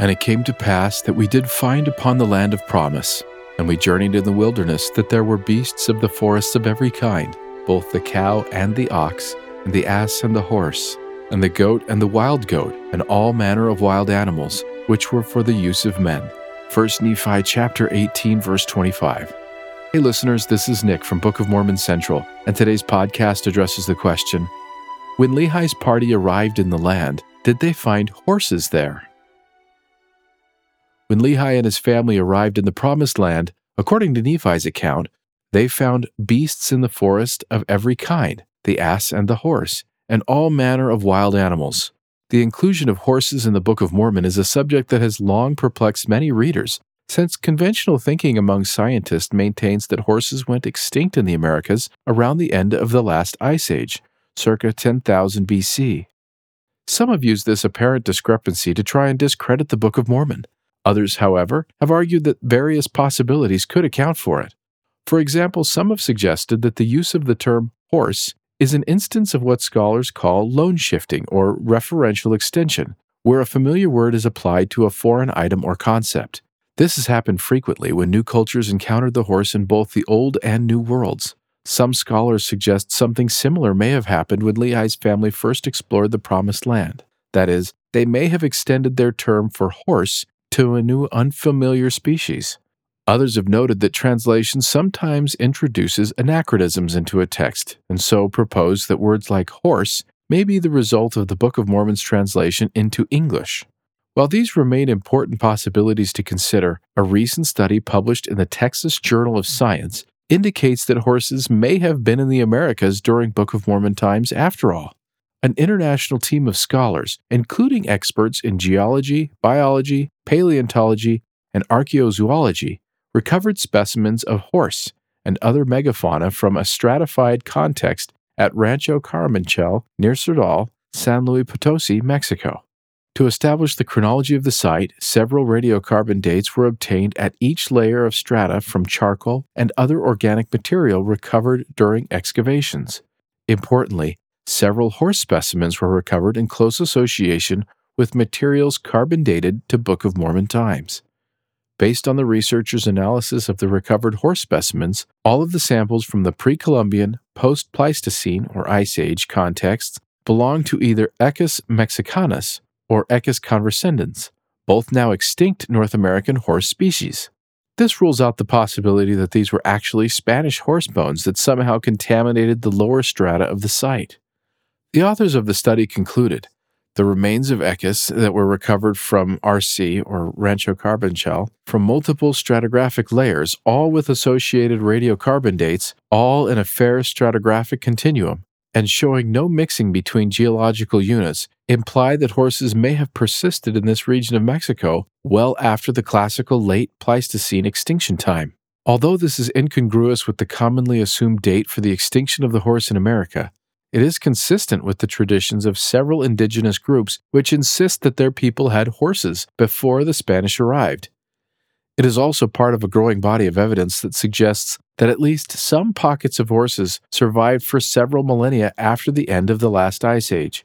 And it came to pass that we did find upon the land of promise, and we journeyed in the wilderness, that there were beasts of the forests of every kind, both the cow and the ox, and the ass and the horse, and the goat and the wild goat, and all manner of wild animals, which were for the use of men. 1 Nephi chapter 18, verse 25. Hey listeners, this is Nick from Book of Mormon Central, and today's podcast addresses the question When Lehi's party arrived in the land, did they find horses there? When Lehi and his family arrived in the Promised Land, according to Nephi's account, they found beasts in the forest of every kind, the ass and the horse, and all manner of wild animals. The inclusion of horses in the Book of Mormon is a subject that has long perplexed many readers, since conventional thinking among scientists maintains that horses went extinct in the Americas around the end of the last ice age, circa 10,000 BC. Some have used this apparent discrepancy to try and discredit the Book of Mormon. Others, however, have argued that various possibilities could account for it. For example, some have suggested that the use of the term horse is an instance of what scholars call loan shifting or referential extension, where a familiar word is applied to a foreign item or concept. This has happened frequently when new cultures encountered the horse in both the Old and New worlds. Some scholars suggest something similar may have happened when Lehi's family first explored the Promised Land. That is, they may have extended their term for horse to a new unfamiliar species. Others have noted that translation sometimes introduces anachronisms into a text, and so propose that words like horse may be the result of the Book of Mormon's translation into English. While these remain important possibilities to consider, a recent study published in the Texas Journal of Science indicates that horses may have been in the Americas during Book of Mormon times after all. An international team of scholars, including experts in geology, biology, paleontology, and archaeozoology, recovered specimens of horse and other megafauna from a stratified context at Rancho Carabanchel near Cerdal, San Luis Potosi, Mexico. To establish the chronology of the site, several radiocarbon dates were obtained at each layer of strata from charcoal and other organic material recovered during excavations. Importantly, several horse specimens were recovered in close association with materials carbon dated to Book of Mormon times. Based on the researchers' analysis of the recovered horse specimens, all of the samples from the pre Columbian, post Pleistocene, or Ice Age contexts belong to either Equus mexicanus or Equus conversidens, both now extinct North American horse species. This rules out the possibility that these were actually Spanish horse bones that somehow contaminated the lower strata of the site. The authors of the study concluded the remains of Equus that were recovered from RC or Rancho Carabanchel from multiple stratigraphic layers, all with associated radiocarbon dates, all in a fair stratigraphic continuum, and showing no mixing between geological units, imply that horses may have persisted in this region of Mexico well after the classical late Pleistocene extinction time. Although this is incongruous with the commonly assumed date for the extinction of the horse in America, it is consistent with the traditions of several indigenous groups which insist that their people had horses before the Spanish arrived. It is also part of a growing body of evidence that suggests that at least some pockets of horses survived for several millennia after the end of the last ice age.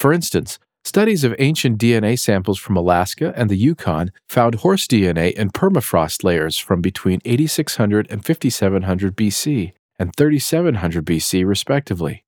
For instance, studies of ancient DNA samples from Alaska and the Yukon found horse DNA in permafrost layers from between 8600 and 5700 BC and 3700 BC, respectively.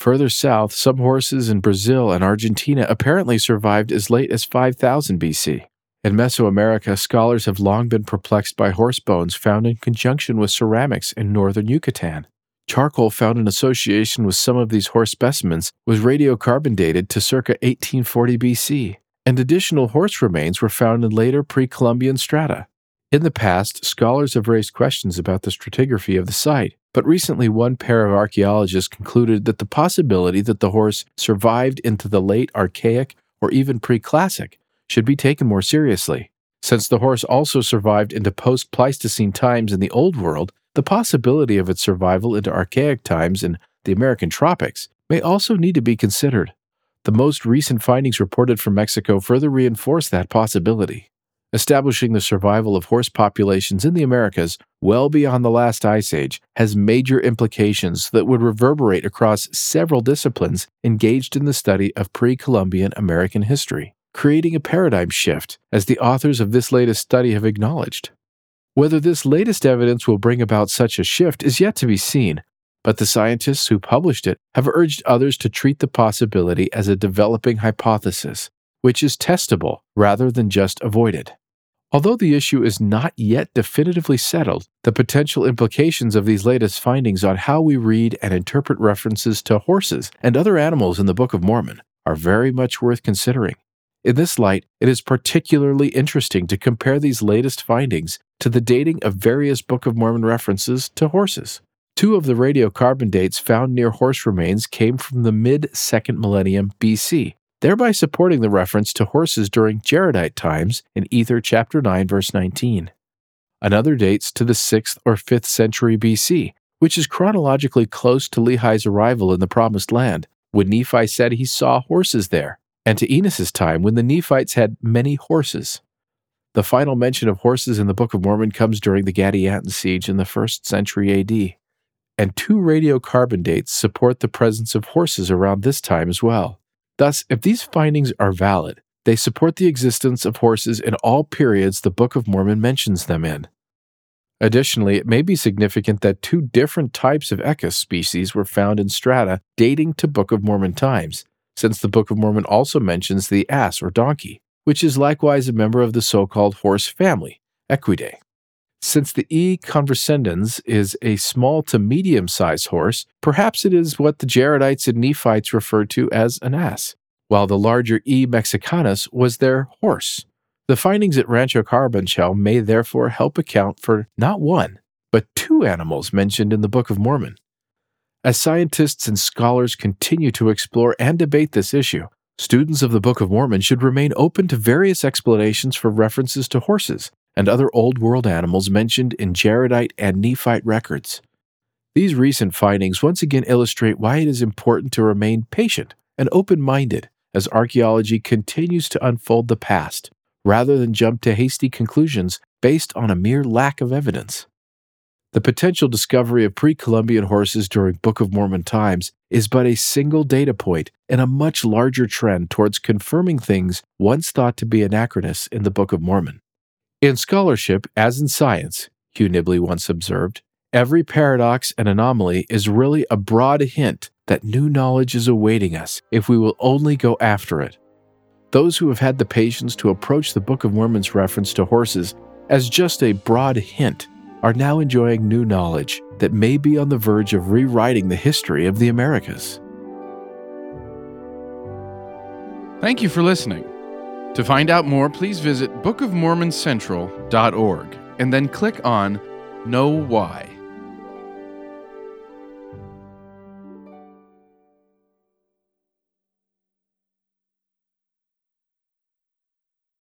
Further south, some horses in Brazil and Argentina apparently survived as late as 5000 BC. In Mesoamerica, scholars have long been perplexed by horse bones found in conjunction with ceramics in northern Yucatan. Charcoal found in association with some of these horse specimens was radiocarbon dated to circa 1840 BC, and additional horse remains were found in later pre Columbian strata. In the past, scholars have raised questions about the stratigraphy of the site, but recently one pair of archaeologists concluded that the possibility that the horse survived into the late Archaic or even pre classic should be taken more seriously. Since the horse also survived into post Pleistocene times in the Old World, the possibility of its survival into Archaic times in the American tropics may also need to be considered. The most recent findings reported from Mexico further reinforce that possibility establishing the survival of horse populations in the Americas well beyond the last ice age has major implications that would reverberate across several disciplines engaged in the study of pre Columbian American history. creating a paradigm shift, as the authors of this latest study have acknowledged. Whether this latest evidence will bring about such a shift is yet to be seen, but the scientists who published it have urged others to treat the possibility as a developing hypothesis, which is testable rather than just avoided. Although the issue is not yet definitively settled, the potential implications of these latest findings on how we read and interpret references to horses and other animals in the Book of Mormon are very much worth considering. In this light, it is particularly interesting to compare these latest findings to the dating of various Book of Mormon references to horses. Two of the radiocarbon dates found near horse remains came from the mid second millennium BC, thereby supporting the reference to horses during Jaredite times in Ether chapter 9 verse 19. Another dates to the 6th or 5th century BC, which is chronologically close to Lehi's arrival in the promised land, when Nephi said he saw horses there, and to Enos's time when the Nephites had many horses. The final mention of horses in the Book of Mormon comes during the Gadianton siege in the 1st century AD, and two radiocarbon dates support the presence of horses around this time as well. Thus, if these findings are valid, they support the existence of horses in all periods the Book of Mormon mentions them in. Additionally, it may be significant that two different types of Equus species were found in strata dating to Book of Mormon times, since the Book of Mormon also mentions the ass or donkey, which is likewise a member of the so called horse family, Equidae. Since the E. conversidens is a small to medium sized horse, perhaps it is what the Jaredites and Nephites referred to as an ass, while the larger E. mexicanus was their horse. The findings at Rancho Carabanchel may therefore help account for not one, but two animals mentioned in the Book of Mormon. As scientists and scholars continue to explore and debate this issue, students of the Book of Mormon should remain open to various explanations for references to horses and other Old World animals mentioned in Jaredite and Nephite records. These recent findings once again illustrate why it is important to remain patient and open minded as archaeology continues to unfold the past, rather than jump to hasty conclusions based on a mere lack of evidence. The potential discovery of pre Columbian horses during Book of Mormon times is but a single data point in a much larger trend towards confirming things once thought to be anachronous in the Book of Mormon. In scholarship, as in science, Hugh Nibley once observed, every paradox and anomaly is really a broad hint that new knowledge is awaiting us if we will only go after it. Those who have had the patience to approach the Book of Mormon's reference to horses as just a broad hint are now enjoying new knowledge that may be on the verge of rewriting the history of the Americas. Thank you for listening. To find out more, please visit bookofmormoncentral.org and then click on Know Why.